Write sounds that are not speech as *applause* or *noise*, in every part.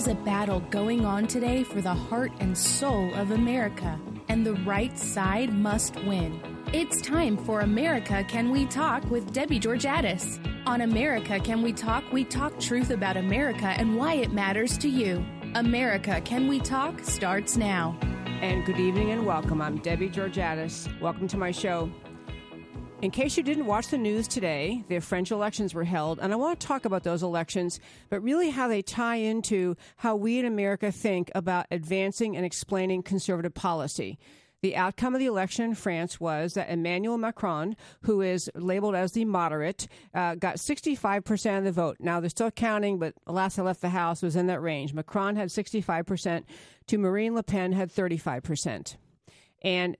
Is a battle going on today for the heart and soul of America, and the right side must win. It's time for America Can We Talk with Debbie Georgatos. On America Can We Talk, we talk truth about America and why it matters to you. America Can We Talk starts now. And good evening and welcome. I'm Debbie Georgatos. Welcome to my show. In case you didn't watch the news today, the French elections were held, and I want to talk about those elections, but really how they tie into how we in America think about advancing and explaining conservative policy. The outcome of the election in France was that Emmanuel Macron, who is labeled as the moderate, uh, got 65% of the vote. Now, they're still counting, but last I left the House was in that range. Macron had 65%, to Marine Le Pen had 35%. And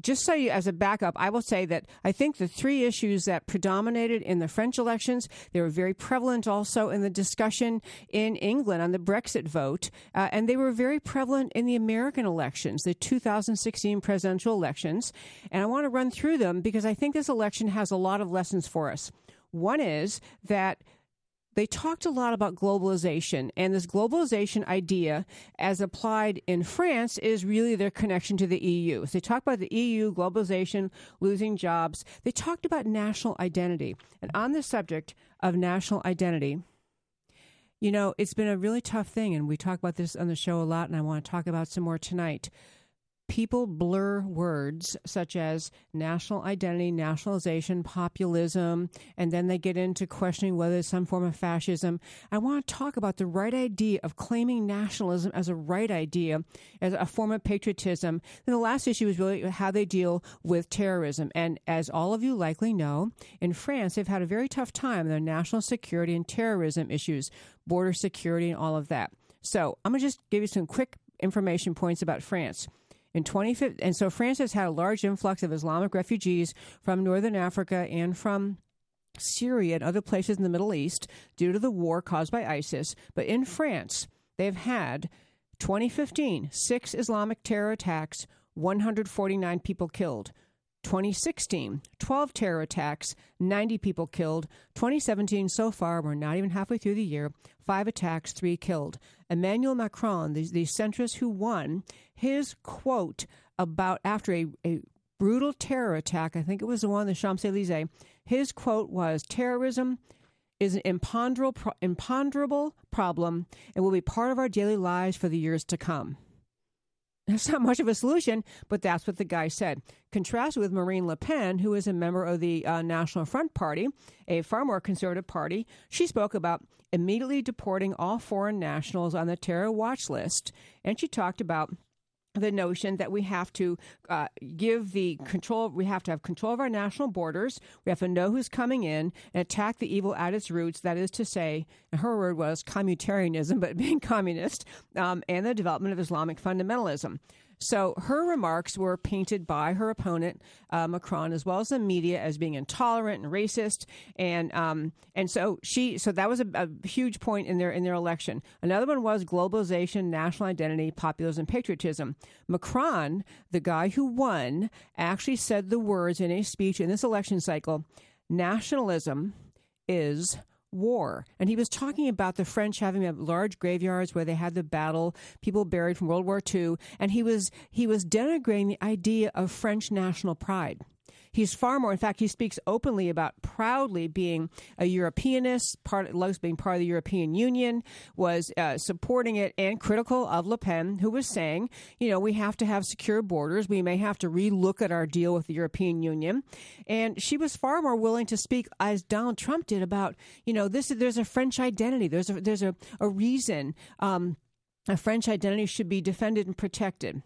just so you, as a backup, I will say that I think the three issues that predominated in the French elections, they were very prevalent also in the discussion in England on the Brexit vote, uh, and they were very prevalent in the American elections, the 2016 presidential elections. And I want to run through them because I think this election has a lot of lessons for us. One is that they talked a lot about globalization, and this globalization idea, as applied in France, is really their connection to the EU. So they talked about the EU, globalization, losing jobs. They talked about national identity. And on the subject of national identity, you know, it's been a really tough thing, and we talk about this on the show a lot, and I want to talk about some more tonight people blur words such as national identity, nationalization, populism, and then they get into questioning whether it's some form of fascism. I want to talk about the right idea of claiming nationalism as a right idea, as a form of patriotism. Then the last issue is really how they deal with terrorism. And as all of you likely know, in France, they've had a very tough time their national security and terrorism issues, border security, and all of that. So I'm going to just give you some quick information points about France. In 2015, and so France has had a large influx of Islamic refugees from northern Africa and from Syria and other places in the Middle East due to the war caused by ISIS. But in France, they've had 2015 six Islamic terror attacks, 149 people killed. 2016, 12 terror attacks, 90 people killed. 2017, so far, we're not even halfway through the year, five attacks, three killed. Emmanuel Macron, the, the centrist who won, his quote about after a, a brutal terror attack, I think it was the one in the Champs Elysees, his quote was terrorism is an imponderable, imponderable problem and will be part of our daily lives for the years to come. That's not much of a solution, but that's what the guy said. Contrast with Marine Le Pen, who is a member of the uh, National Front Party, a far more conservative party. She spoke about immediately deporting all foreign nationals on the terror watch list, and she talked about the notion that we have to uh, give the control, we have to have control of our national borders. We have to know who's coming in and attack the evil at its roots. That is to say, her word was communitarianism, *laughs* but being communist, um, and the development of Islamic fundamentalism. So her remarks were painted by her opponent uh, Macron, as well as the media, as being intolerant and racist, and um, and so she so that was a, a, huge point in their in their election. Another one was globalization, national identity, populism, patriotism. Macron, the guy who won, actually said the words in a speech in this election cycle: "Nationalism is." War. And he was talking about the French having large graveyards where they had the battle, people buried from World War II, and he was he was denigrating the idea of French national pride. He's far more. In fact, he speaks openly about proudly being a Europeanist, part loves being part of the European Union, was uh, supporting it, and critical of Le Pen, who was saying, you know, we have to have secure borders. We may have to relook at our deal with the European Union. And she was far more willing to speak as Donald Trump did about, you know, this. There's a French identity. There's a there's a, a reason. Um, a French identity should be defended and protected.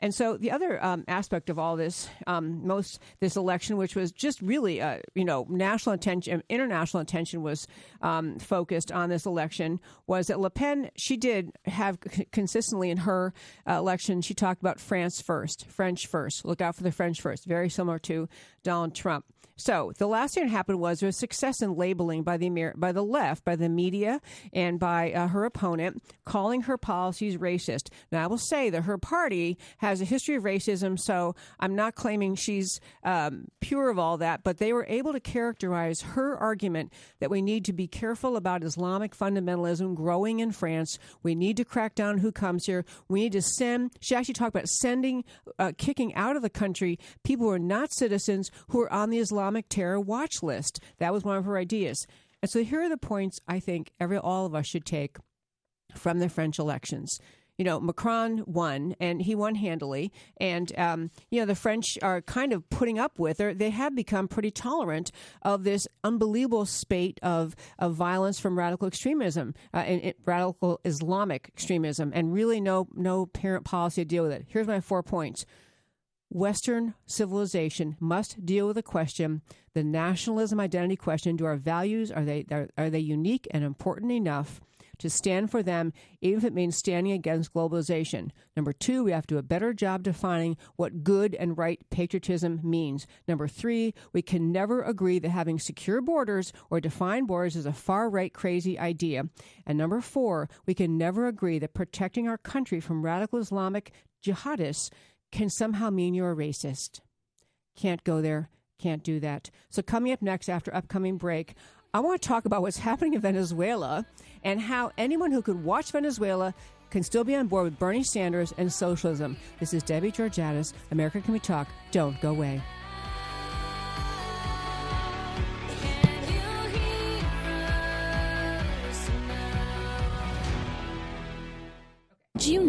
And so the other um, aspect of all this, um, most this election, which was just really, uh, you know, national attention, international attention was um, focused on this election, was that Le Pen, she did have c- consistently in her uh, election, she talked about France first, French first, look out for the French first, very similar to Donald Trump. So the last thing that happened was there was success in labeling by the by the left, by the media, and by uh, her opponent, calling her policies racist. Now I will say that her party has has a history of racism, so I'm not claiming she's um, pure of all that, but they were able to characterize her argument that we need to be careful about Islamic fundamentalism growing in France. We need to crack down who comes here. We need to send, she actually talked about sending, uh, kicking out of the country people who are not citizens who are on the Islamic terror watch list. That was one of her ideas. And so here are the points I think every all of us should take from the French elections. You know, Macron won, and he won handily. And um, you know, the French are kind of putting up with, or they have become pretty tolerant of this unbelievable spate of of violence from radical extremism uh, and, and radical Islamic extremism, and really no no parent policy to deal with it. Here's my four points. Western civilization must deal with the question, the nationalism identity question. Do our values are they are, are they unique and important enough to stand for them, even if it means standing against globalization? Number two, we have to do a better job defining what good and right patriotism means. Number three, we can never agree that having secure borders or defined borders is a far right crazy idea. And number four, we can never agree that protecting our country from radical Islamic jihadists can somehow mean you're a racist. Can't go there, can't do that. So, coming up next after upcoming break, I want to talk about what's happening in Venezuela and how anyone who could watch Venezuela can still be on board with Bernie Sanders and socialism. This is Debbie Georgatos. America Can We Talk? Don't go away.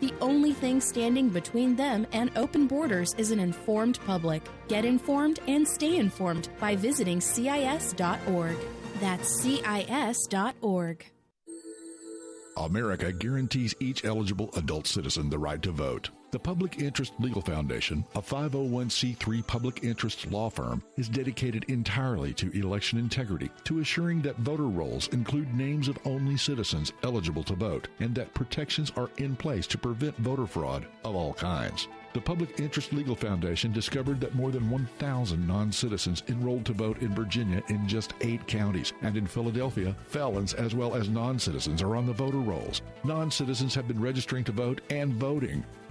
The only thing standing between them and open borders is an informed public. Get informed and stay informed by visiting CIS.org. That's CIS.org. America guarantees each eligible adult citizen the right to vote. The Public Interest Legal Foundation, a 501c3 public interest law firm, is dedicated entirely to election integrity, to assuring that voter rolls include names of only citizens eligible to vote, and that protections are in place to prevent voter fraud of all kinds. The Public Interest Legal Foundation discovered that more than 1,000 non citizens enrolled to vote in Virginia in just eight counties, and in Philadelphia, felons as well as non citizens are on the voter rolls. Non citizens have been registering to vote and voting.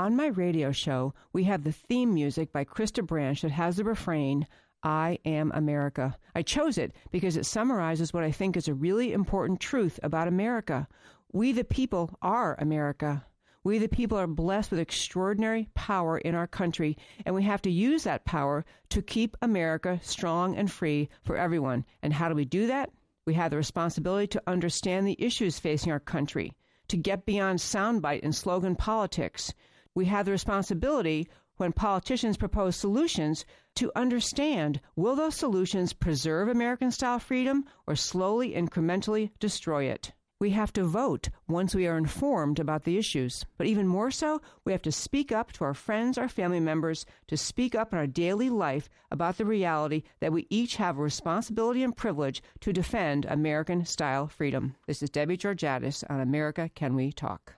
On my radio show, we have the theme music by Krista Branch that has the refrain, I am America. I chose it because it summarizes what I think is a really important truth about America. We, the people, are America. We, the people, are blessed with extraordinary power in our country, and we have to use that power to keep America strong and free for everyone. And how do we do that? We have the responsibility to understand the issues facing our country, to get beyond soundbite and slogan politics we have the responsibility when politicians propose solutions to understand will those solutions preserve American style freedom or slowly, incrementally destroy it? We have to vote once we are informed about the issues. But even more so, we have to speak up to our friends, our family members, to speak up in our daily life about the reality that we each have a responsibility and privilege to defend American style freedom. This is Debbie Georgatos on America Can We Talk.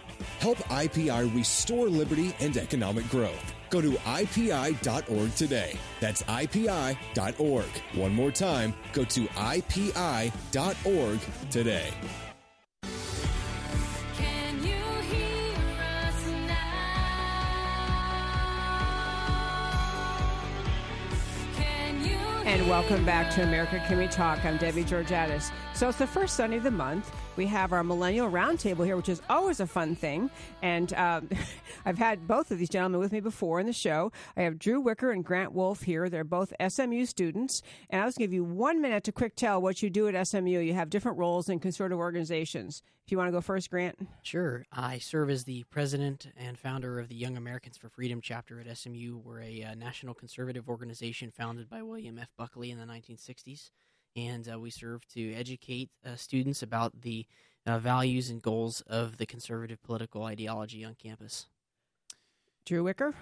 Help IPI restore liberty and economic growth. Go to IPI.org today. That's IPI.org. One more time, go to IPI.org today. And welcome back to America Can We Talk? I'm Debbie Georgatos. So it's the first Sunday of the month. We have our Millennial Roundtable here, which is always a fun thing. And um, *laughs* I've had both of these gentlemen with me before in the show. I have Drew Wicker and Grant Wolf here. They're both SMU students. And I'll just give you one minute to quick tell what you do at SMU. You have different roles in conservative organizations. If you want to go first, Grant. Sure. I serve as the president and founder of the Young Americans for Freedom chapter at SMU. We're a uh, national conservative organization founded by William F. Buckley in the 1960s and uh, we serve to educate uh, students about the uh, values and goals of the conservative political ideology on campus. Drew Wicker.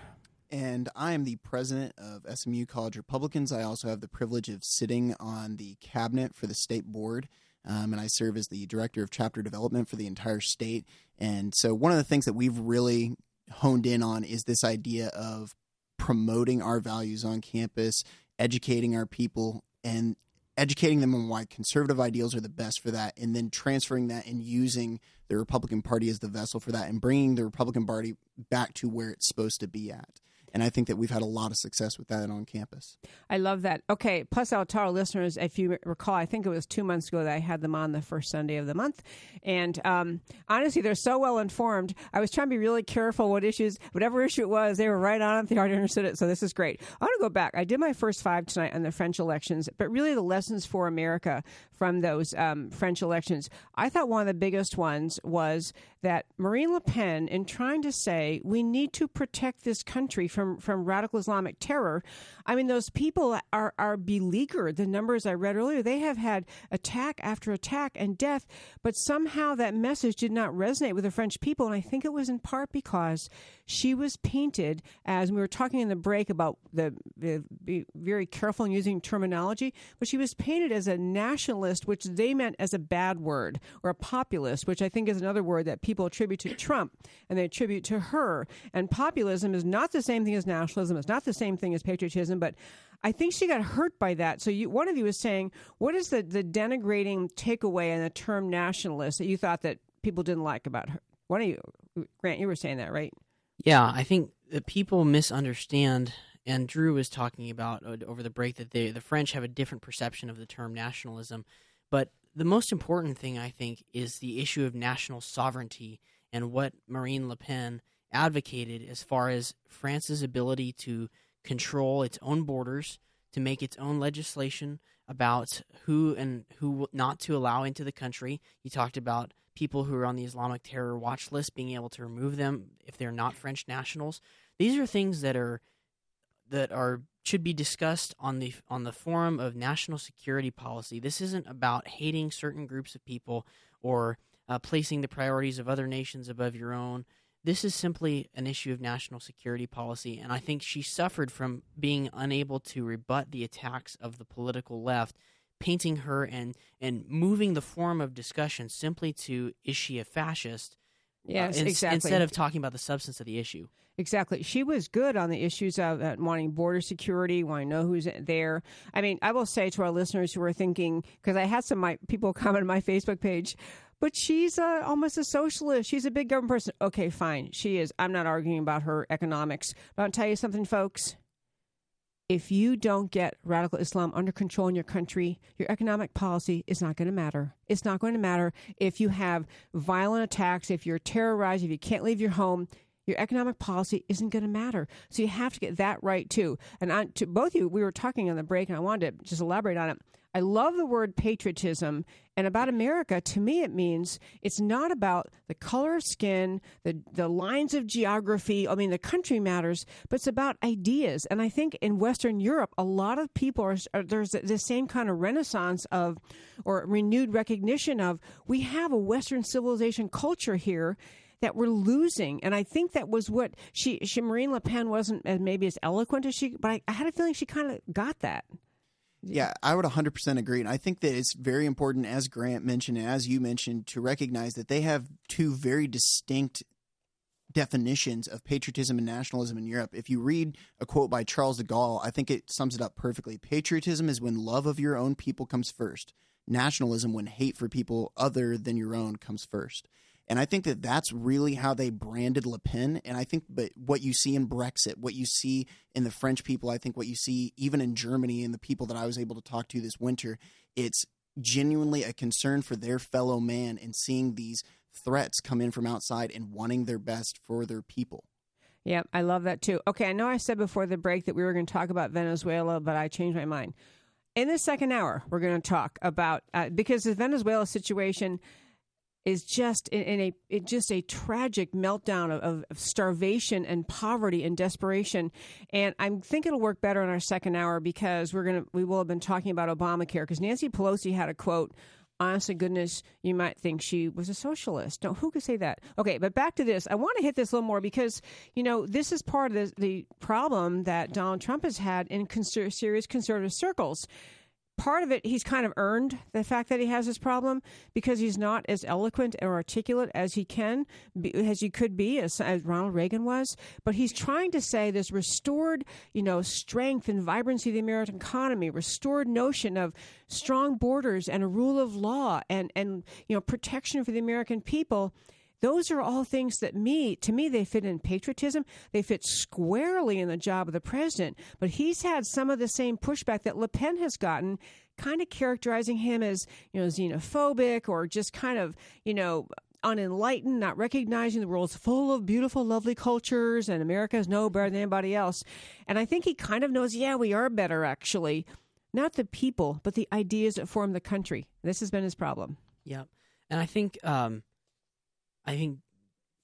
And I am the president of SMU College Republicans. I also have the privilege of sitting on the cabinet for the state board. Um, and I serve as the director of chapter development for the entire state. And so, one of the things that we've really honed in on is this idea of promoting our values on campus, educating our people, and educating them on why conservative ideals are the best for that, and then transferring that and using the Republican Party as the vessel for that, and bringing the Republican Party back to where it's supposed to be at. And I think that we've had a lot of success with that on campus. I love that. Okay. Plus, I'll tell our listeners, if you recall, I think it was two months ago that I had them on the first Sunday of the month. And um, honestly, they're so well informed. I was trying to be really careful what issues, whatever issue it was, they were right on it. They already understood it. So this is great. I want to go back. I did my first five tonight on the French elections, but really the lessons for America from those um, French elections. I thought one of the biggest ones was that Marine Le Pen, in trying to say we need to protect this country from, from radical Islamic terror, I mean, those people are, are beleaguered. The numbers I read earlier, they have had attack after attack and death, but somehow that message did not resonate with the French people. And I think it was in part because she was painted as we were talking in the break about the, the be very careful in using terminology, but she was painted as a nationalist, which they meant as a bad word, or a populist, which I think is another word that people attribute to Trump and they attribute to her. And populism is not the same thing as nationalism. It's not the same thing as patriotism, but I think she got hurt by that. So you, one of you was saying, what is the, the denigrating takeaway in the term nationalist that you thought that people didn't like about her? One of you, Grant, you were saying that, right? Yeah, I think that people misunderstand, and Drew was talking about uh, over the break that they, the French have a different perception of the term nationalism. But the most important thing, I think, is the issue of national sovereignty and what Marine Le Pen advocated as far as France's ability to control its own borders, to make its own legislation about who and who not to allow into the country. You talked about people who are on the Islamic terror watch list being able to remove them if they're not French nationals. These are things that are that are should be discussed on the on the forum of national security policy. This isn't about hating certain groups of people or uh, placing the priorities of other nations above your own. This is simply an issue of national security policy, and I think she suffered from being unable to rebut the attacks of the political left, painting her and and moving the form of discussion simply to is she a fascist? Yes, uh, in, exactly. Instead of talking about the substance of the issue. Exactly. She was good on the issues of uh, wanting border security, wanting to know who's there. I mean, I will say to our listeners who are thinking, because I had some my, people *laughs* comment on my Facebook page, but she's uh, almost a socialist. She's a big government person. Okay, fine. She is. I'm not arguing about her economics. But I'll tell you something, folks. If you don't get radical Islam under control in your country, your economic policy is not going to matter. It's not going to matter if you have violent attacks, if you're terrorized, if you can't leave your home your economic policy isn't going to matter. So you have to get that right too. And I, to both of you, we were talking on the break, and I wanted to just elaborate on it. I love the word patriotism. And about America, to me, it means it's not about the color of skin, the, the lines of geography. I mean, the country matters, but it's about ideas. And I think in Western Europe, a lot of people are, are there's the same kind of renaissance of or renewed recognition of we have a Western civilization culture here that we're losing. And I think that was what she, she Marine Le Pen wasn't as maybe as eloquent as she, but I, I had a feeling she kind of got that. Yeah, I would 100% agree. And I think that it's very important, as Grant mentioned, and as you mentioned, to recognize that they have two very distinct definitions of patriotism and nationalism in Europe. If you read a quote by Charles de Gaulle, I think it sums it up perfectly. Patriotism is when love of your own people comes first, nationalism, when hate for people other than your own comes first. And I think that that's really how they branded Le Pen. And I think, but what you see in Brexit, what you see in the French people, I think what you see even in Germany and the people that I was able to talk to this winter, it's genuinely a concern for their fellow man and seeing these threats come in from outside and wanting their best for their people. Yeah, I love that too. Okay, I know I said before the break that we were going to talk about Venezuela, but I changed my mind. In the second hour, we're going to talk about uh, because the Venezuela situation is just in, a it just a tragic meltdown of, of, starvation and poverty and desperation. And I think it'll work better in our second hour because we're gonna we will have been talking about Obamacare because Nancy Pelosi had a quote. Honest goodness, you might think she was a socialist. No, who could say that? Okay, but back to this. I want to hit this a little more because you know this is part of the, the problem that Donald Trump has had in serious conservative circles part of it he's kind of earned the fact that he has this problem because he's not as eloquent or articulate as he can as he could be as, as, Ronald Reagan was. But he's trying to say this restored you know strength and vibrancy of the American economy restored notion of strong borders and a rule of law and and you know protection for the American people those are all things that me, to me, they fit in patriotism. They fit squarely in the job of the president. But he's had some of the same pushback that Le Pen has gotten, kind of characterizing him as, you know, xenophobic or just kind of, you know, unenlightened, not recognizing the world's full of beautiful, lovely cultures and America is no better than anybody else. And I think he kind of knows, yeah, we are better actually. Not the people, but the ideas that form the country. This has been his problem. Yeah. And I think um, I think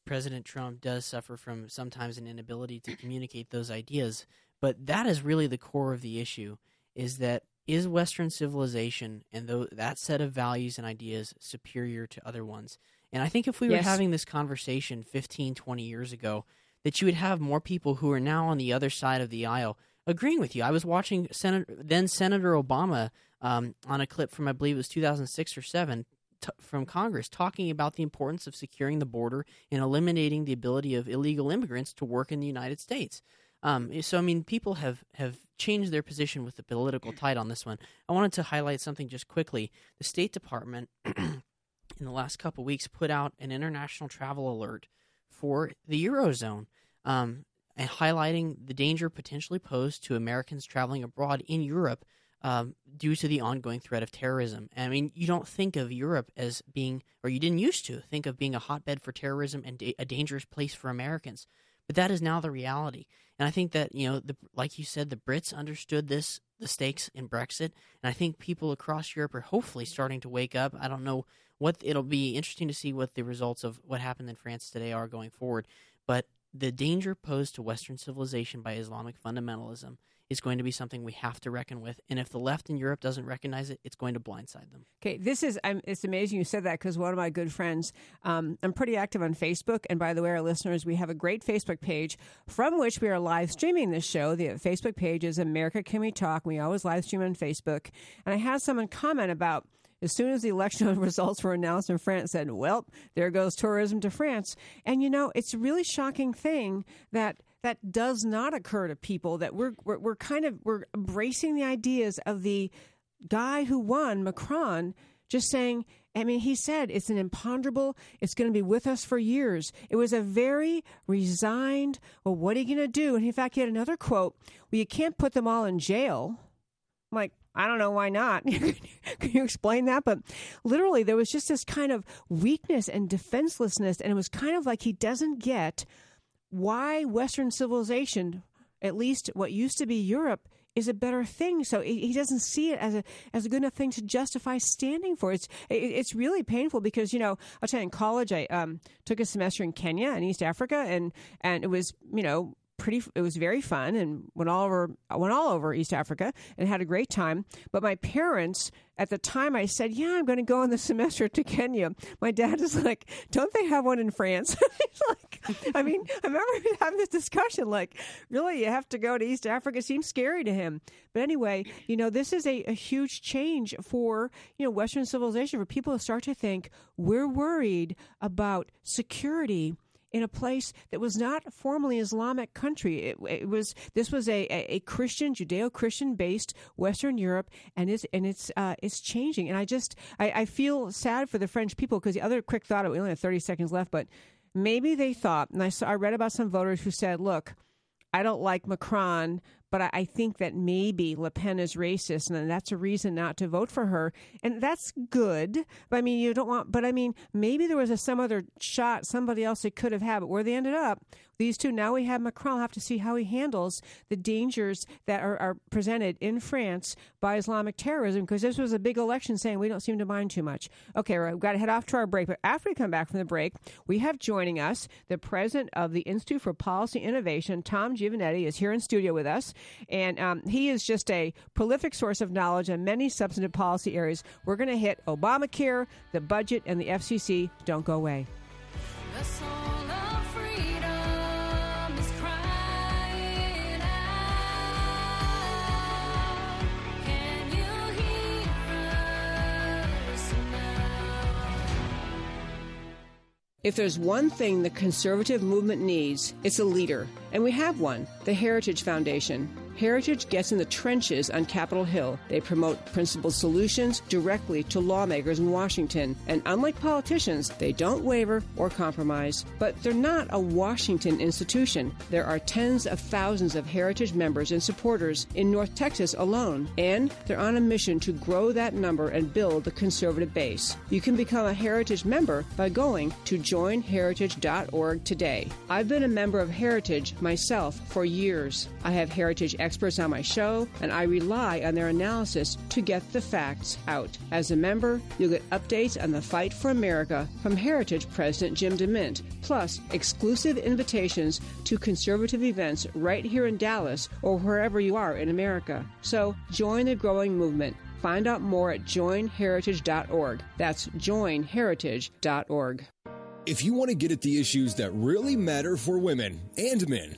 President Trump does suffer from sometimes an inability to communicate those ideas, but that is really the core of the issue is that is Western civilization and th- that set of values and ideas superior to other ones? And I think if we were having this conversation 15, 20 years ago, that you would have more people who are now on the other side of the aisle agreeing with you. I was watching Senator, then Senator Obama um, on a clip from, I believe it was 2006 or 7, t- from Congress talking about the importance of securing the border and eliminating the ability of illegal immigrants to work in the United States. Um, so, I mean, people have, have changed their position with the political tide on this one. I wanted to highlight something just quickly. The State Department, *clears throat* in the last couple weeks, put out an international travel alert for the Eurozone. Um, and highlighting the danger potentially posed to Americans traveling abroad in Europe um, due to the ongoing threat of terrorism. I mean, you don't think of Europe as being, or you didn't used to think of being a hotbed for terrorism and a dangerous place for Americans. But that is now the reality. And I think that, you know, the, like you said, the Brits understood this, the stakes in Brexit. And I think people across Europe are hopefully starting to wake up. I don't know what it'll be interesting to see what the results of what happened in France today are going forward. But the danger posed to Western civilization by Islamic fundamentalism is going to be something we have to reckon with. And if the left in Europe doesn't recognize it, it's going to blindside them. Okay, this is um, it's amazing you said that because one of my good friends, um, I'm pretty active on Facebook, and by the way, our listeners, we have a great Facebook page from which we are live streaming this show. The Facebook page is America Can We Talk. We always live stream on Facebook, and I had someone comment about as soon as the election *laughs* results were announced in France, said, "Well, there goes tourism to France." And you know, it's a really shocking thing that that does not occur to people that we're, we're, we're kind of we're embracing the ideas of the guy who won Macron just saying I mean, he said it's an imponderable, it's going to be with us for years. It was a very resigned, well, what are you going to do? And in fact, he had another quote, well, you can't put them all in jail. I'm like, I don't know why not. *laughs* Can you explain that? But literally, there was just this kind of weakness and defenselessness, and it was kind of like he doesn't get why Western civilization, at least what used to be Europe, is a better thing. So he doesn't see it as a as a good enough thing to justify standing for. It's it's really painful because you know I'll tell you in college I um, took a semester in Kenya and East Africa and and it was you know pretty it was very fun and went all over went all over East Africa and had a great time. But my parents at the time I said yeah I'm going to go on the *laughs* semester to Kenya. My dad is like don't they have one in France? *laughs* Like I mean I remember having this discussion like really you have to go to East Africa. It seems scary to him. But anyway you know this is a, a huge change for you know Western civilization for people to start to think we're worried about security in a place that was not formally Islamic country. It, it was this was a, a, Christian, Judeo-Christian based Western Europe, and it's and it's uh, it's changing. And I just I, I feel sad for the French people because the other quick thought we only have thirty seconds left, but maybe they thought, and I saw I read about some voters who said, look. I don't like Macron, but I, I think that maybe Le Pen is racist, and that's a reason not to vote for her. And that's good. But I mean, you don't want, but I mean, maybe there was a, some other shot, somebody else they could have had, but where they ended up, these two, now we have Macron. We'll have to see how he handles the dangers that are, are presented in France by Islamic terrorism, because this was a big election saying we don't seem to mind too much. Okay, we've got to head off to our break. But after we come back from the break, we have joining us the president of the Institute for Policy Innovation, Tom Giovanetti, is here in studio with us. And um, he is just a prolific source of knowledge on many substantive policy areas. We're going to hit Obamacare, the budget, and the FCC. Don't go away. If there's one thing the conservative movement needs, it's a leader. And we have one the Heritage Foundation. Heritage gets in the trenches on Capitol Hill. They promote principled solutions directly to lawmakers in Washington. And unlike politicians, they don't waver or compromise. But they're not a Washington institution. There are tens of thousands of Heritage members and supporters in North Texas alone. And they're on a mission to grow that number and build the conservative base. You can become a Heritage member by going to joinheritage.org today. I've been a member of Heritage myself for years. I have Heritage experts on my show, and I rely on their analysis to get the facts out. As a member, you'll get updates on the fight for America from Heritage President Jim DeMint, plus exclusive invitations to conservative events right here in Dallas or wherever you are in America. So join the growing movement. Find out more at joinheritage.org. That's joinheritage.org. If you want to get at the issues that really matter for women and men,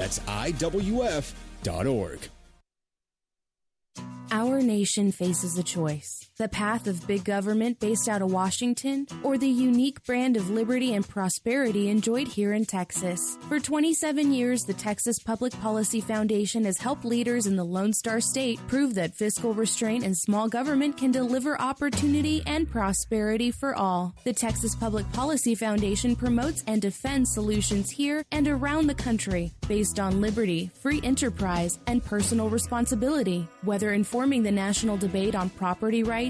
That's IWF.org. Our nation faces a choice the path of big government based out of Washington, or the unique brand of liberty and prosperity enjoyed here in Texas. For 27 years, the Texas Public Policy Foundation has helped leaders in the Lone Star State prove that fiscal restraint and small government can deliver opportunity and prosperity for all. The Texas Public Policy Foundation promotes and defends solutions here and around the country based on liberty, free enterprise, and personal responsibility. Whether informing the national debate on property rights,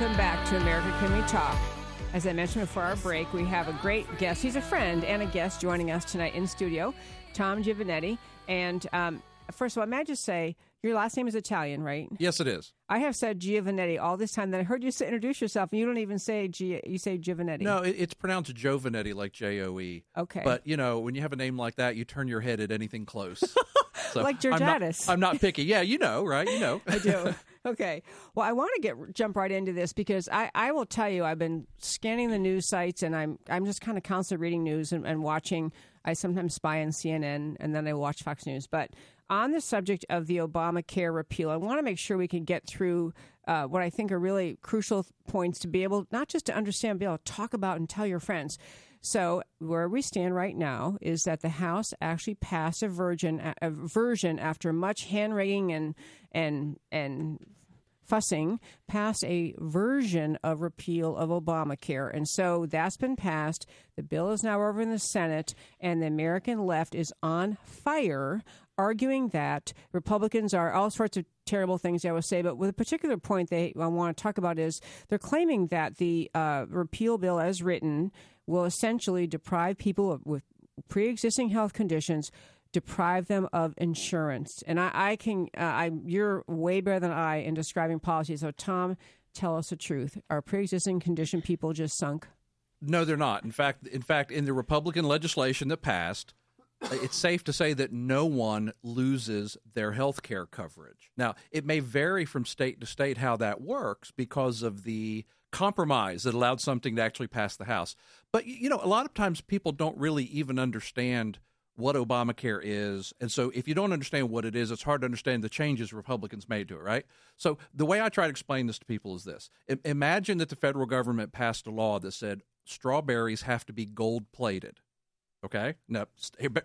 Welcome back to America Can We Talk. As I mentioned before our break, we have a great guest. He's a friend and a guest joining us tonight in studio, Tom Giovanetti. And um, first of all, may I just say, your last name is Italian, right? Yes, it is. I have said Giovanetti all this time. That I heard you say, introduce yourself, and you don't even say G. You say Giovanetti. No, it, it's pronounced Giovanetti, like J O E. Okay. But you know, when you have a name like that, you turn your head at anything close. *laughs* So Like I'm not- I'm not picky. Yeah, you know, right? You know. *laughs* I do. *laughs* Okay. Well, I want to get jump right into this because I, I will tell you I've been scanning the news sites and I'm I'm just kind of constantly reading news and, and watching. I sometimes spy on CNN and then I watch Fox News. But on the subject of the Obamacare repeal, I want to make sure we can get through uh, what I think are really crucial points to be able not just to understand, but be able to talk about and tell your friends. So where we stand right now is that the House actually passed a version a version after much hand wringing and and and fussing passed a version of repeal of Obamacare. And so that's been passed. The bill is now over in the Senate, and the American left is on fire arguing that Republicans are all sorts of terrible things I will say, but with a particular point they I want to talk about is they're claiming that the uh, repeal bill as written will essentially deprive people of, with pre-existing health conditions deprive them of insurance. And I, I can, uh, I, you're way better than I in describing policy. So, Tom, tell us the truth. Are pre-existing condition people just sunk? No, they're not. In fact, in fact, in the Republican legislation that passed, it's safe to say that no one loses their health care coverage. Now, it may vary from state to state how that works because of the compromise that allowed something to actually pass the House. But you know, a lot of times people don't really even understand what Obamacare is. And so if you don't understand what it is, it's hard to understand the changes Republicans made to it, right? So the way I try to explain this to people is this. I- imagine that the federal government passed a law that said strawberries have to be gold plated. Okay? Now,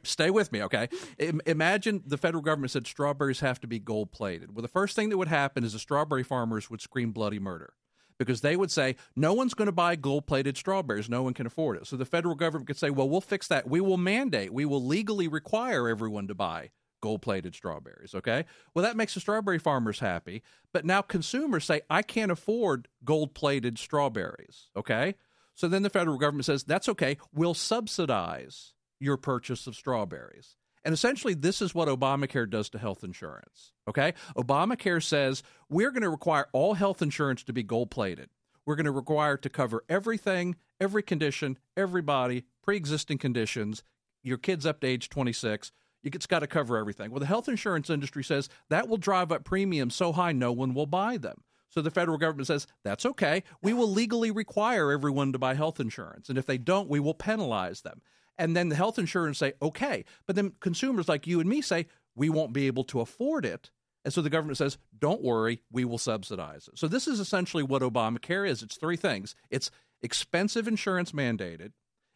stay, with me, okay? Im- Imagine the federal government said strawberries have to be gold plated. Well, the first thing that would happen is the strawberry farmers would scream bloody murder because they would say, no one's going to buy gold plated strawberries. No one can afford it. So the federal government could say, well, we'll fix that. We will mandate, we will legally require everyone to buy gold plated strawberries. Okay. Well, that makes the strawberry farmers happy. But now consumers say, I can't afford gold plated strawberries. Okay. So then the federal government says, that's okay. We'll subsidize your purchase of strawberries. And essentially, this is what Obamacare does to health insurance. Okay? Obamacare says we're going to require all health insurance to be gold plated. We're going to require to cover everything, every condition, everybody, pre existing conditions, your kids up to age 26. It's got to cover everything. Well, the health insurance industry says that will drive up premiums so high no one will buy them. So the federal government says, that's okay. We will legally require everyone to buy health insurance. And if they don't, we will penalize them. And then the health insurance say, okay. But then consumers like you and me say, we won't be able to afford it. And so the government says, don't worry, we will subsidize it. So this is essentially what Obamacare is. It's three things it's expensive insurance mandated,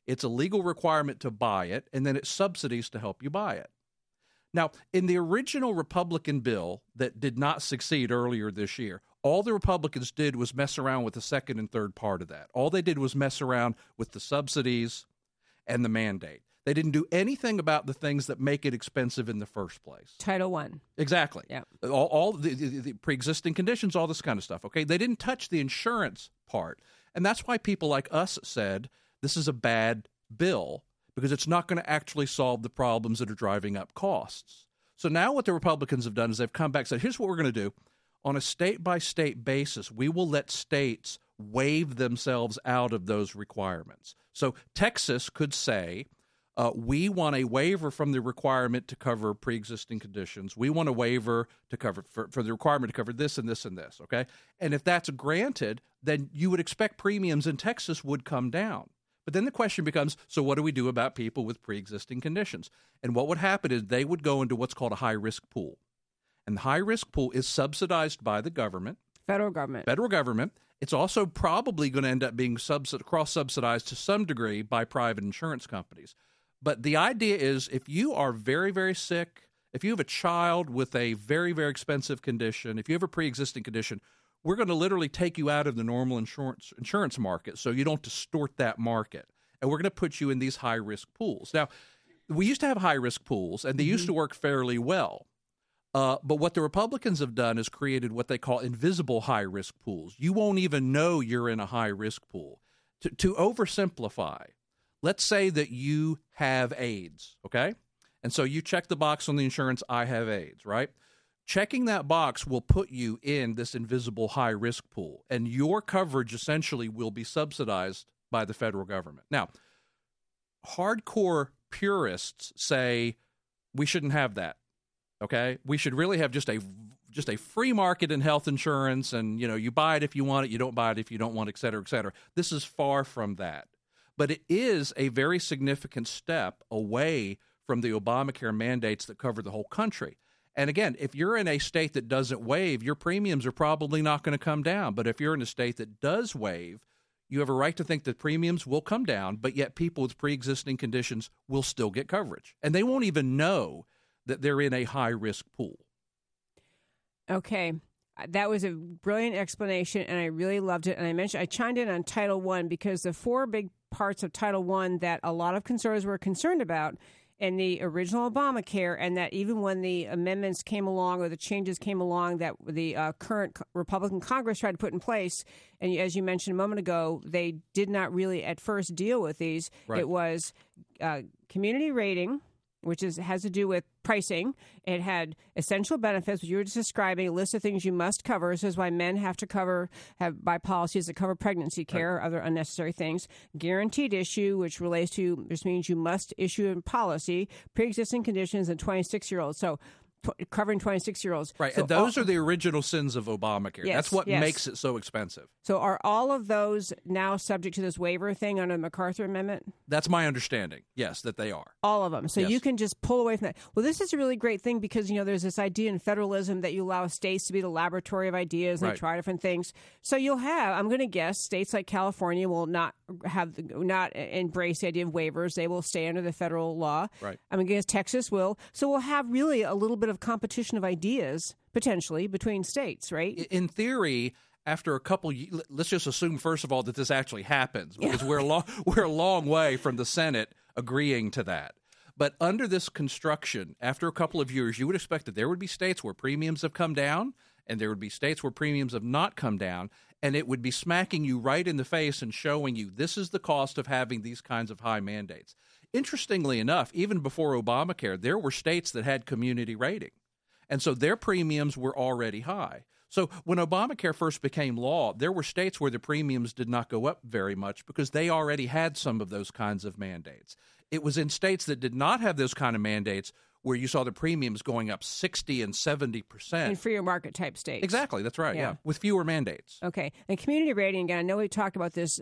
it's a legal requirement to buy it, and then it's subsidies to help you buy it. Now, in the original Republican bill that did not succeed earlier this year, all the Republicans did was mess around with the second and third part of that. All they did was mess around with the subsidies and the mandate. They didn't do anything about the things that make it expensive in the first place. Title One. Exactly. Yeah. All, all the, the, the pre-existing conditions, all this kind of stuff. Okay. They didn't touch the insurance part, and that's why people like us said this is a bad bill because it's not going to actually solve the problems that are driving up costs. So now what the Republicans have done is they've come back and said, here's what we're going to do. On a state by state basis, we will let states waive themselves out of those requirements. So Texas could say, uh, we want a waiver from the requirement to cover pre-existing conditions. We want a waiver to cover for, for the requirement to cover this and this and this. Okay, and if that's granted, then you would expect premiums in Texas would come down. But then the question becomes: so what do we do about people with pre-existing conditions? And what would happen is they would go into what's called a high-risk pool, and the high-risk pool is subsidized by the government Federal government. federal government. It's also probably going to end up being subsid- cross subsidized to some degree by private insurance companies. But the idea is if you are very, very sick, if you have a child with a very, very expensive condition, if you have a pre existing condition, we're going to literally take you out of the normal insurance insurance market so you don't distort that market. And we're going to put you in these high risk pools. Now, we used to have high risk pools, and they used to mm-hmm. work fairly well. Uh, but what the Republicans have done is created what they call invisible high risk pools. You won't even know you're in a high risk pool. To, to oversimplify, let's say that you have AIDS, okay? And so you check the box on the insurance, I have AIDS, right? Checking that box will put you in this invisible high risk pool, and your coverage essentially will be subsidized by the federal government. Now, hardcore purists say we shouldn't have that. Okay, we should really have just a just a free market in health insurance, and you know you buy it if you want it, you don't buy it if you don't want, it, et cetera, et cetera. This is far from that, but it is a very significant step away from the Obamacare mandates that cover the whole country. And again, if you're in a state that doesn't waive, your premiums are probably not going to come down. But if you're in a state that does waive, you have a right to think that premiums will come down, but yet people with pre existing conditions will still get coverage. And they won't even know that they're in a high risk pool. Okay. Uh, That was a brilliant explanation, and I really loved it. And I mentioned I chimed in on Title One because the four big parts of Title One that a lot of conservatives were concerned about in the original Obamacare, and that even when the amendments came along or the changes came along that the uh, current Republican Congress tried to put in place, and as you mentioned a moment ago, they did not really at first deal with these. Right. It was uh, community rating which is has to do with pricing. It had essential benefits, which you were just describing, a list of things you must cover. This is why men have to cover have buy policies that cover pregnancy care, or other unnecessary things. Guaranteed issue, which relates to which means you must issue a policy, pre-existing conditions, and twenty six year olds. So. Covering 26 year olds. Right. So and those all- are the original sins of Obamacare. Yes, That's what yes. makes it so expensive. So are all of those now subject to this waiver thing under the MacArthur Amendment? That's my understanding. Yes, that they are. All of them. So Yes. you can just pull away from that. Well, this is a really great thing because, you know, there's this idea in federalism that you allow states to be the laboratory of ideas and Right. try different things. So you'll have, I'm going to guess, states like California will not have, not embrace the idea of waivers. They will stay under the federal law. Right. I'm going to guess Texas will. So we'll have really a little bit of competition of ideas potentially between states, right? In theory, after a couple, let's just assume first of all that this actually happens because we're a long *laughs* we're a long way from the Senate agreeing to that. But under this construction, after a couple of years, you would expect that there would be states where premiums have come down, and there would be states where premiums have not come down, and it would be smacking you right in the face and showing you this is the cost of having these kinds of high mandates. Interestingly enough, even before Obamacare, there were states that had community rating. And so their premiums were already high. So when Obamacare first became law, there were states where the premiums did not go up very much because they already had some of those kinds of mandates. It was in states that did not have those kind of mandates where you saw the premiums going up 60 and 70%. In freer market type states. exactly, that's right. Yeah. Yeah. with fewer mandates. Okay. And community rating, again, I know we talked about this.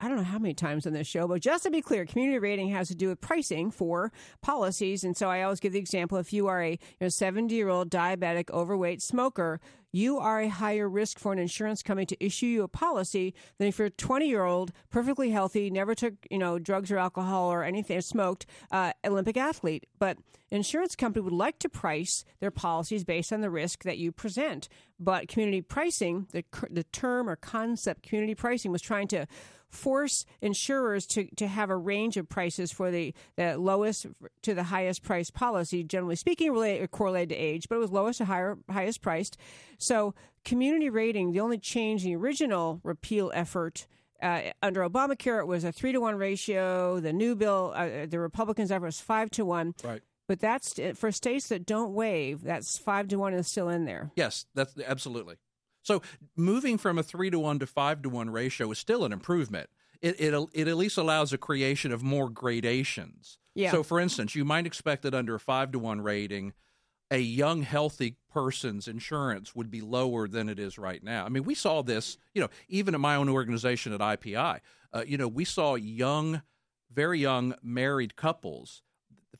I don't know how many times on this show, but just to be clear, community rating has to do with pricing for policies. And so I always give the example if you are a you know, 70 year old diabetic, overweight smoker, you are a higher risk for an insurance company to issue you a policy than if you're a 20 year old, perfectly healthy, never took you know drugs or alcohol or anything, smoked, uh, Olympic athlete. But insurance company would like to price their policies based on the risk that you present. But community pricing, the the term or concept community pricing, was trying to force insurers to, to have a range of prices for the, the lowest to the highest priced policy, generally speaking, related, correlated to age, but it was lowest to higher, highest priced. So, community rating, the only change in the original repeal effort Uh, under Obamacare, it was a three to one ratio. The new bill, uh, the Republicans' effort was five to one. Right. But that's for states that don't waive. That's five to one is still in there. Yes, that's absolutely. So moving from a three to one to five to one ratio is still an improvement. It it, it at least allows a creation of more gradations. Yeah. So, for instance, you might expect that under a five to one rating, a young, healthy person's insurance would be lower than it is right now. I mean, we saw this, you know, even at my own organization at IPI. Uh, you know, we saw young, very young married couples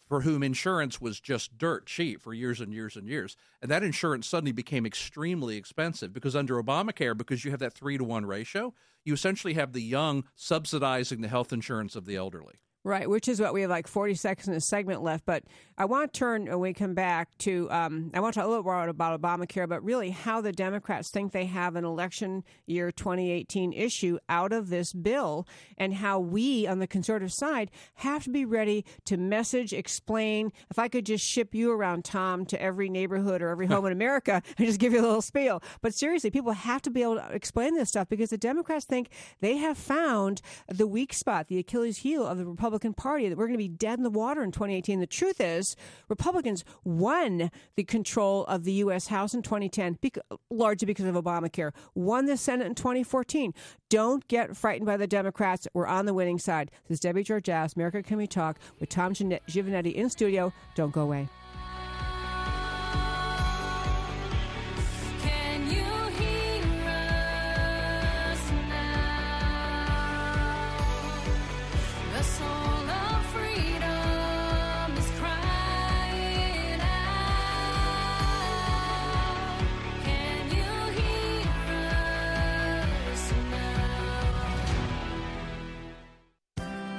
for whom insurance was just dirt cheap for years and years and years. And that insurance suddenly became extremely expensive because under Obamacare, because you have that three to one ratio, you essentially have the young subsidizing the health insurance of the elderly. Right, which is what we have like 40 seconds in the segment left. But I want to turn when we come back to, um, I want to talk a little more about Obamacare, but really how the Democrats think they have an election year 2018 issue out of this bill and how we on the conservative side have to be ready to message, explain. If I could just ship you around, Tom, to every neighborhood or every *laughs* home in America and just give you a little spiel. But seriously, people have to be able to explain this stuff because the Democrats think they have found the weak spot, the Achilles heel of the Republican Party, that we're going to be dead in the water in 2018. The truth is, Republicans won the control of the U.S. House in 2010, bec- largely because of Obamacare, won the Senate in 2014. Don't get frightened by the Democrats. We're on the winning side. This is Debbie George America Can We Talk, with Tom Gin- in studio. Don't go away.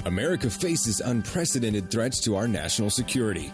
America faces unprecedented threats to our national security.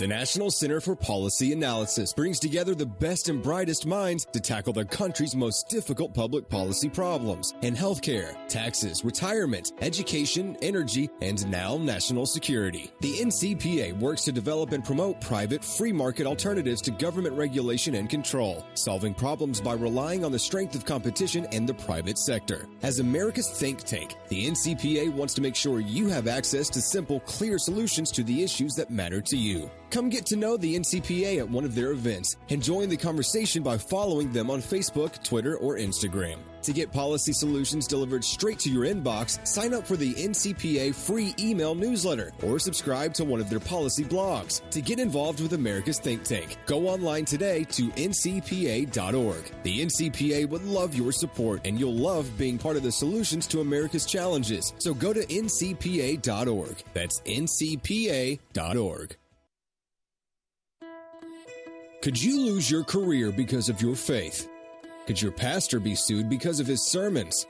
The National Center for Policy Analysis brings together the best and brightest minds to tackle the country's most difficult public policy problems in healthcare, taxes, retirement, education, energy, and now national security. The NCPA works to develop and promote private, free market alternatives to government regulation and control, solving problems by relying on the strength of competition in the private sector. As America's think tank, the NCPA wants to make sure you have access to simple, clear solutions to the issues that matter to you. Come get to know the NCPA at one of their events and join the conversation by following them on Facebook, Twitter, or Instagram. To get policy solutions delivered straight to your inbox, sign up for the NCPA free email newsletter or subscribe to one of their policy blogs. To get involved with America's think tank, go online today to ncpa.org. The NCPA would love your support and you'll love being part of the solutions to America's challenges. So go to ncpa.org. That's ncpa.org. Could you lose your career because of your faith? Could your pastor be sued because of his sermons?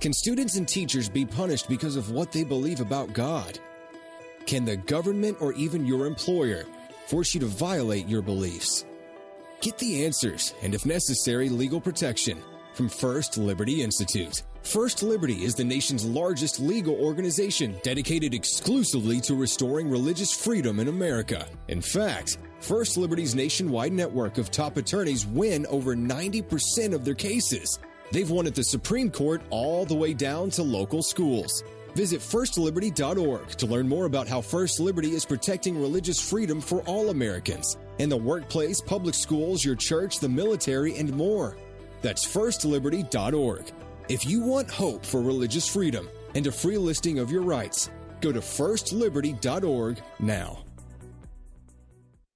Can students and teachers be punished because of what they believe about God? Can the government or even your employer force you to violate your beliefs? Get the answers and, if necessary, legal protection from First Liberty Institute. First Liberty is the nation's largest legal organization dedicated exclusively to restoring religious freedom in America. In fact, First Liberty's nationwide network of top attorneys win over 90% of their cases. They've won at the Supreme Court all the way down to local schools. Visit firstliberty.org to learn more about how First Liberty is protecting religious freedom for all Americans in the workplace, public schools, your church, the military, and more. That's firstliberty.org. If you want hope for religious freedom and a free listing of your rights, Go to firstliberty.org now.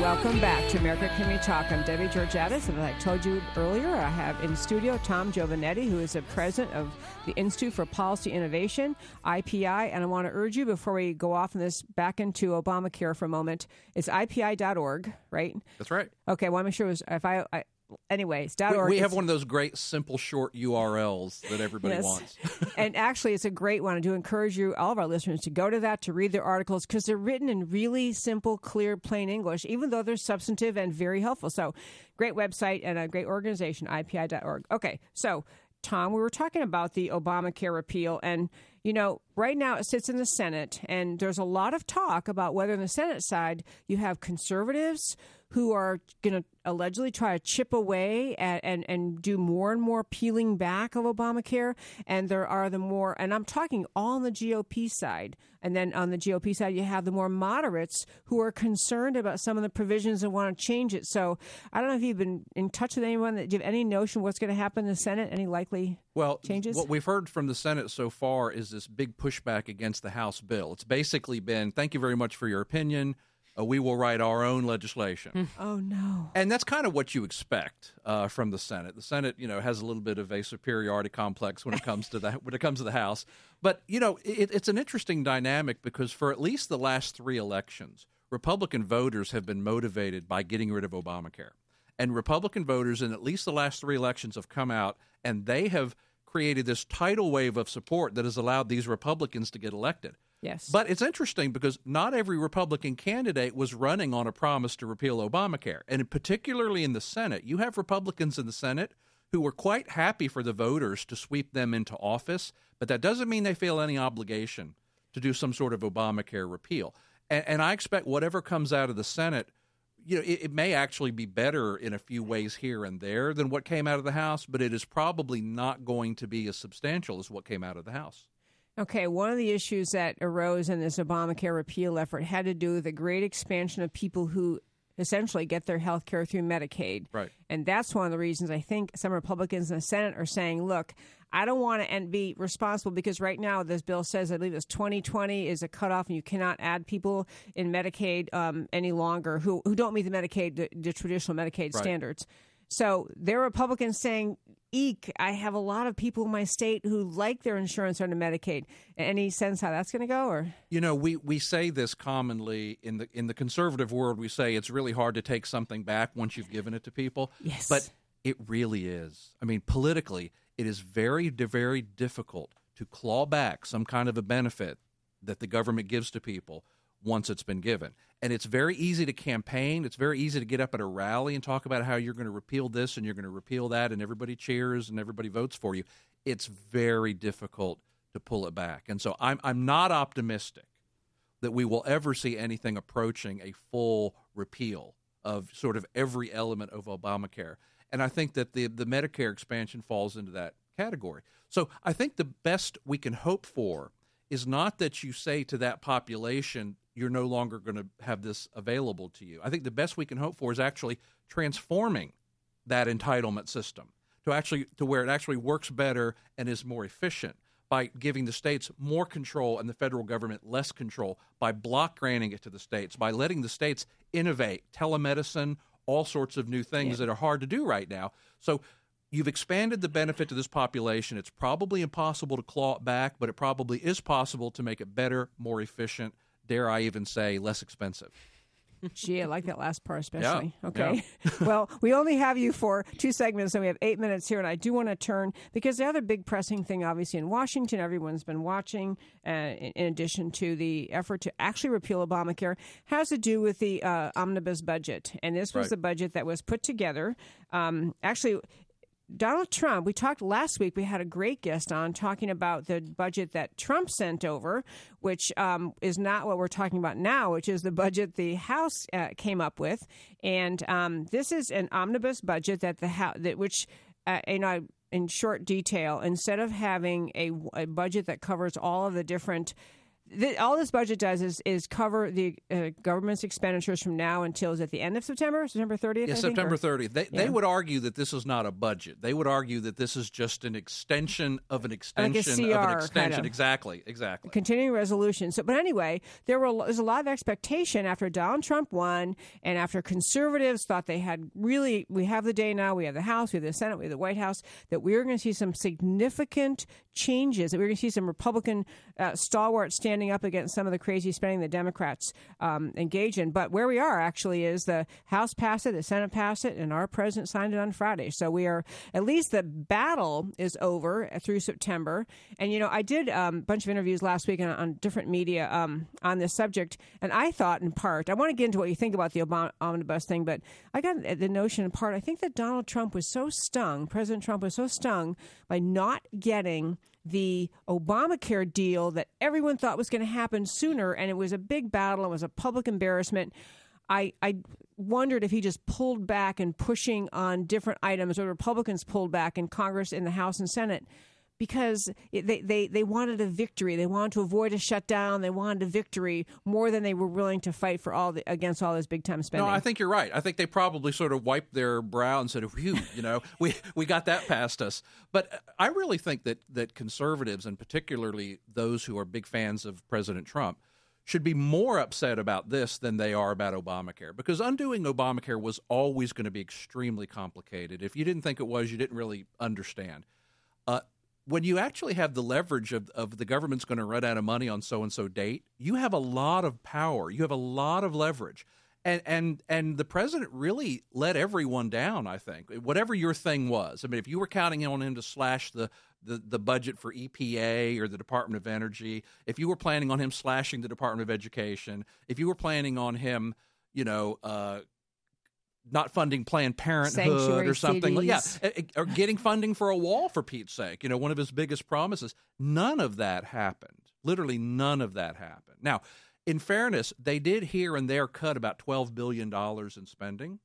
welcome back to America Can We Talk. I'm Debbie Georgatis, and as I told you earlier, I have in studio Tom Giovanetti, who is the president of the Institute for Policy Innovation, IPI. And I want to urge you before we go off on this back into Obamacare for a moment, it's IPI.org, right? That's right. Okay, I want to make sure it was, if I, I anyway, it's We, .org. we have one of those great, simple, short URLs that everybody Yes. wants. *laughs* *laughs* and actually, it's a great one. I do encourage you, all of our listeners, to go to that to read their articles because they're written in really simple, clear, plain English, even though they're substantive and very helpful. So, great website and a great organization, IPI.org. Okay, so Tom, we were talking about the Obamacare repeal, and you know, right now it sits in the Senate, and there's a lot of talk about whether on the Senate side you have conservatives who are going to allegedly try to chip away at, and and do more and more peeling back of Obamacare, and there are the more, and I'm talking all on the GOP side, and then on the GOP side you have the more moderates who are concerned about some of the provisions and want to change it. So I don't know if you've been in touch with anyone that do you have any notion what's going to happen in the Senate, any likely Well, changes? what we've heard from the Senate so far is this big pushback against the House bill. It's basically been, thank you very much for your opinion. Uh, we will write our own legislation. oh no. And that's kind of what you expect uh, from the Senate. The Senate, you know, has a little bit of a superiority complex when it comes to the when it comes to the House. But you know, it, it's an interesting dynamic because for at least the last three elections, Republican voters have been motivated by getting rid of Obamacare, and Republican voters in at least the last three elections have come out and they have created this tidal wave of support that has allowed these Republicans to get elected. Yes. But it's interesting because not every Republican candidate was running on a promise to repeal Obamacare. And particularly in the Senate, you have Republicans in the Senate who were quite happy for the voters to sweep them into office, but that doesn't mean they feel any obligation to do some sort of Obamacare repeal. And, and I expect whatever comes out of the Senate, you know, it, it may actually be better in a few ways here and there than what came out of the House, but it is probably not going to be as substantial as what came out of the House. Okay, one of the issues that arose in this Obamacare repeal effort had to do with the great expansion of people who essentially get their health care through Medicaid. Right. And that's one of the reasons I think some Republicans in the Senate are saying, look, I don't want to and be responsible because right now this bill says, I believe it's 2020 is a cutoff and you cannot add people in Medicaid um, any longer who, who don't meet the Medicaid, the, the traditional Medicaid Right. standards. So there are Republicans saying, eek, I have a lot of people in my state who like their insurance under Medicaid. Any sense how that's going to go? Or You know, we, we say this commonly in the in the conservative world. We say it's really hard to take something back once you've given it to people. Yes. but it really is. I mean, politically, it is very very difficult to claw back some kind of a benefit that the government gives to people once it's been given. And it's very easy to campaign. It's very easy to get up at a rally and talk about how you're going to repeal this and you're going to repeal that, and everybody cheers and everybody votes for you. It's very difficult to pull it back. And so I'm I'm not optimistic that we will ever see anything approaching a full repeal of sort of every element of Obamacare. And I think that the the Medicare expansion falls into that category. So I think the best we can hope for is not that you say to that population you're no longer going to have this available to you. I think the best we can hope for is actually transforming that entitlement system to actually to where it actually works better and is more efficient by giving the states more control and the federal government less control by block granting it to the states by letting the states innovate telemedicine all sorts of new things that are hard to do right now. So you've expanded the benefit to this population. It's probably impossible to claw it back, but it probably is possible to make it better, more efficient, dare I even say, less expensive. Gee, I like that last part especially. Yeah, Okay. *laughs* well, we only have you for two segments, and we have eight minutes here. And I do want to turn because the other big pressing thing, obviously, in Washington, everyone's been watching, uh, in in addition to the effort to actually repeal Obamacare, has to do with the uh, omnibus budget. And this was Right. the budget that was put together. Um, actually, Donald Trump, we talked last week, we had a great guest on talking about the budget that Trump sent over, which um, is not what we're talking about now, which is the budget the House uh, came up with. And um, this is an omnibus budget that the House, that, which, uh, you know, in short detail, instead of having a, a budget that covers all of the different the, all this budget does is is cover the uh, government's expenditures from now until is at the end of September, September 30th. Yeah, I think, September or- 30th. They, Yeah. they would argue that this is not a budget. They would argue that this is just an extension of an extension of CR an kind extension. of. Exactly, exactly. continuing resolution. So, but anyway, there were there's a lot of expectation after Donald Trump won, and after conservatives thought they had really we have the day now, we have the House, we have the Senate, we have the White House, that we were going to see some significant changes, that we're going to see some Republican uh, stalwarts standing up against some of the crazy spending the Democrats um, engage in. But where we are actually is the House passed it, the Senate passed it, and our president signed it on Friday. So we are at least the battle is over through September. And you know, I did um, a bunch of interviews last week on, on different media um, on this subject, and I thought in part, I want to get into what you think about the Obama omnibus thing, but I got the notion in part. I think that Donald Trump was so stung, President Trump was so stung by not getting the Obamacare deal that everyone thought was going to happen sooner, and it was a big battle. It was a public embarrassment. I, I wondered if he just pulled back and pushing on different items, or Republicans pulled back in Congress, in the House and Senate, because they, they, they wanted a victory. They wanted to avoid a shutdown. They wanted a victory more than they were willing to fight for all the, against all this big time spending. No, I think you're right. I think they probably sort of wiped their brow and said, "Phew, you know, we we got that past us." But I really think that that conservatives, and particularly those who are big fans of President Trump, should be more upset about this than they are about Obamacare because undoing Obamacare was always going to be extremely complicated. If you didn't think it was, you didn't really understand. Uh, when you actually have the leverage of, of the government's going to run out of money on so and so date, you have a lot of power. You have a lot of leverage. And and and the president really let everyone down, I think. Whatever your thing was. I mean, if you were counting on him to slash the the, the budget for EPA or the Department of Energy, if you were planning on him slashing the Department of Education, if you were planning on him, you know, uh, not funding Planned Parenthood Sanctuary or something. like- Yeah, or getting funding for a wall for Pete's sake. You know, one of his biggest promises. None of that happened. Literally, none of that happened. Now, in fairness, they did here and there cut about twelve billion dollars in spending,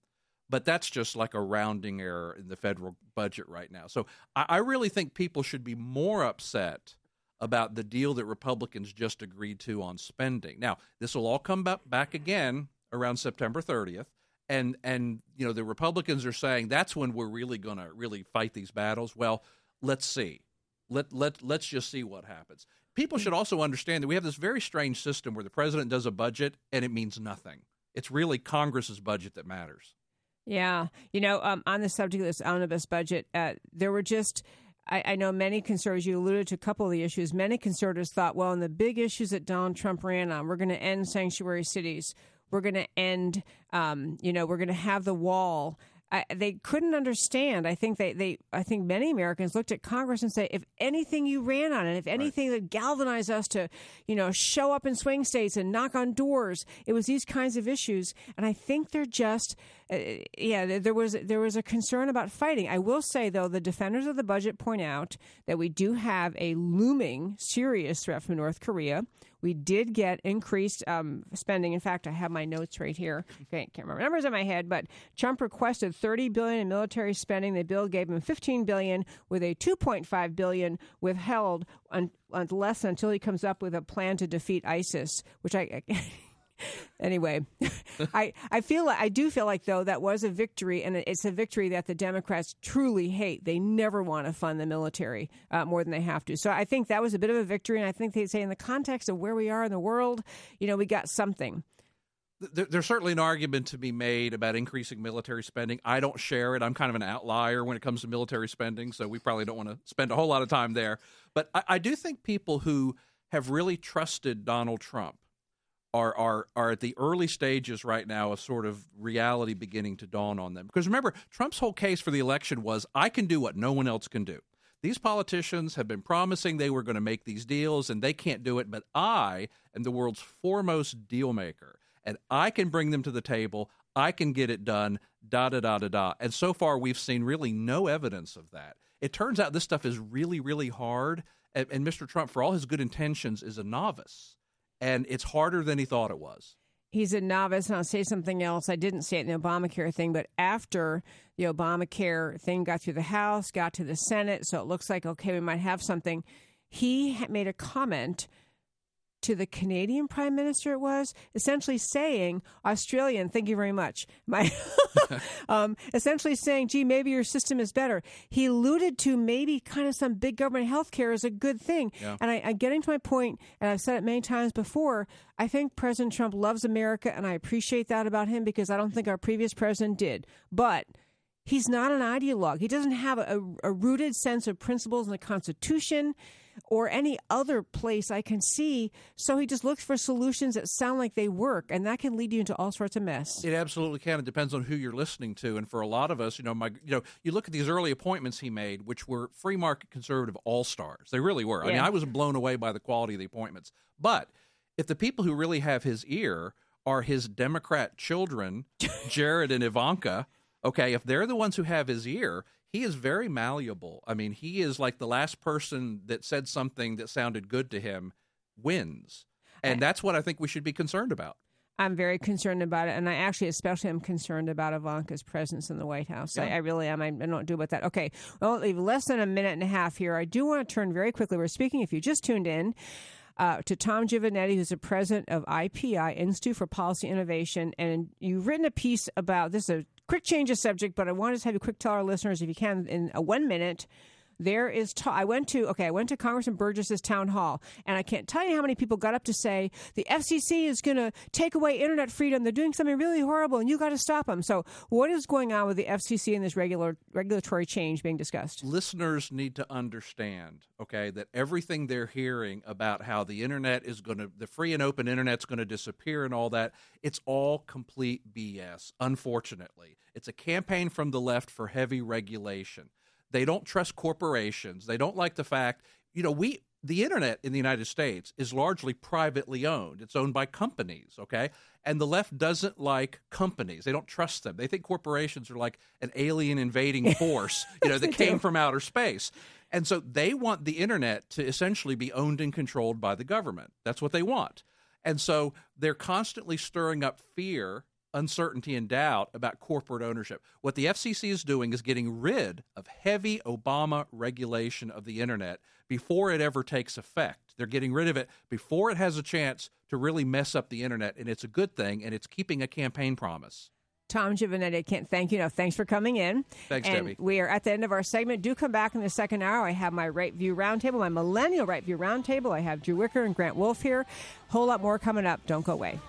but that's just like a rounding error in the federal budget right now. So I, I really think people should be more upset about the deal that Republicans just agreed to on spending. Now, this will all come back again around September 30th. And and you know the Republicans are saying that's when we're really going to really fight these battles. Well, let's see. Let let let's just see what happens. People should also understand that we have this very strange system where the president does a budget and it means nothing. It's really Congress's budget that matters. Yeah, you know, um, on the subject of this omnibus budget, uh, there were just. I, I know many conservatives. You alluded to a couple of the issues. Many conservatives thought, well, in the big issues that Donald Trump ran on, we're going to end sanctuary cities. We're going to end. Um, you know, we're going to have the wall. I, they couldn't understand. I think they, they, I think many Americans looked at Congress and said, if anything you ran on it, if anything that galvanized us to, you know, show up in swing states and knock on doors, it was these kinds of issues. And I think they're just, uh, yeah, there was there was a concern about fighting. I will say though, the defenders of the budget point out that we do have a looming serious threat from North Korea. We did get increased um, spending. In fact, I have my notes right here. Okay, can't remember numbers in my head, but Trump requested 30 billion in military spending. The bill gave him 15 billion, with a 2.5 billion withheld un- unless until he comes up with a plan to defeat ISIS, which I. *laughs* *laughs* anyway, *laughs* I I feel I do feel like though that was a victory, and it's a victory that the Democrats truly hate. They never want to fund the military uh, more than they have to. So I think that was a bit of a victory, and I think they say in the context of where we are in the world, you know, we got something. there, there's certainly an argument to be made about increasing military spending. I don't share it. I'm kind of an outlier when it comes to military spending, so we probably don't want to spend a whole lot of time there. But I, I do think people who have really trusted Donald Trump are are are at the early stages right now of sort of reality beginning to dawn on them. Because remember, Trump's whole case for the election was I can do what no one else can do. These politicians have been promising they were going to make these deals and they can't do it, but I am the world's foremost deal maker and I can bring them to the table. I can get it done. Da da da da da. And so far, we've seen really no evidence of that. It turns out this stuff is really, really hard. And, and Mr. Trump, for all his good intentions, is a novice, and it's harder than he thought it was. He's a novice, and I'll say something else. I didn't say it in the Obamacare thing, but after the Obamacare thing got through the House, got to the Senate, so it looks like, okay, we might have something. He made a comment to the Canadian Prime Minister, it was essentially saying, Australian, thank you very much. My, *laughs* um, essentially saying, gee, maybe your system is better. He alluded to maybe kind of some big government health care is a good thing. Yeah. And I, I'm getting to my point, and I've said it many times before. I think President Trump loves America, and I appreciate that about him because I don't think our previous president did. But he's not an ideologue. He doesn't have a, a rooted sense of principles in the Constitution or any other place I can see. So he just looks for solutions that sound like they work, and that can lead you into all sorts of mess. It absolutely can. It depends on who you're listening to, and for a lot of us, you know, my, you know, you look at these early appointments he made, which were free market conservative all stars. They really were. I mean, I was blown away by the quality of the appointments. But if the people who really have his ear are his Democrat children, *laughs* Jared and Ivanka, okay, if they're the ones who have his ear, he is very malleable. I mean, he is like the last person that said something that sounded good to him wins. And that's what I think we should be concerned about. I'm very concerned about it, and I actually, especially, am concerned about Ivanka's presence in the White House. I, Yeah. I really am. I, I don't do about that. Okay, well, leave less than a minute and a half here. I do want to turn very quickly. We're speaking. If you just tuned in. Uh, to Tom Giovanetti, who's the president of IPI, Institute for Policy Innovation, and you've written a piece about this. Is a quick change of subject, but I want to have you quick tell our listeners, if you can, in a one minute. There is. I went to okay. I went to Congressman Burgess's town hall, and I can't tell you how many people got up to say the FCC is going to take away internet freedom. They're doing something really horrible, and you got to stop them. So, what is going on with the FCC and this regular regulatory change being discussed? listeners need to understand, okay, that everything they're hearing about how the internet is going to, the free and open internet's going to disappear and all that, it's all complete BS, unfortunately. It's a campaign from the left for heavy regulation. They don't trust corporations. They don't like the fact, you know, we, the internet in the United States is largely privately owned. It's owned by companies, okay? And the left doesn't like companies. They don't trust them. They think corporations are like an alien invading *laughs* force, you know, that came from outer space. And so they want the internet to essentially be owned and controlled by the government. That's what they want. And so they're constantly stirring up fear, uncertainty, and doubt about corporate ownership. What the FCC is doing is getting rid of heavy Obama regulation of the internet before it ever takes effect. They're getting rid of it before it has a chance to really mess up the internet. And it's a good thing, and it's keeping a campaign promise. Tom Giovanetti, I can't thank you enough. Thanks for coming in. Thanks, and Debbie. We are at the end of our segment. Do come back in the second hour. I have my Right View Roundtable, my Millennial Right View Roundtable. I have Drew Wicker and Grant Wolf here. Whole lot more coming up. Don't go away.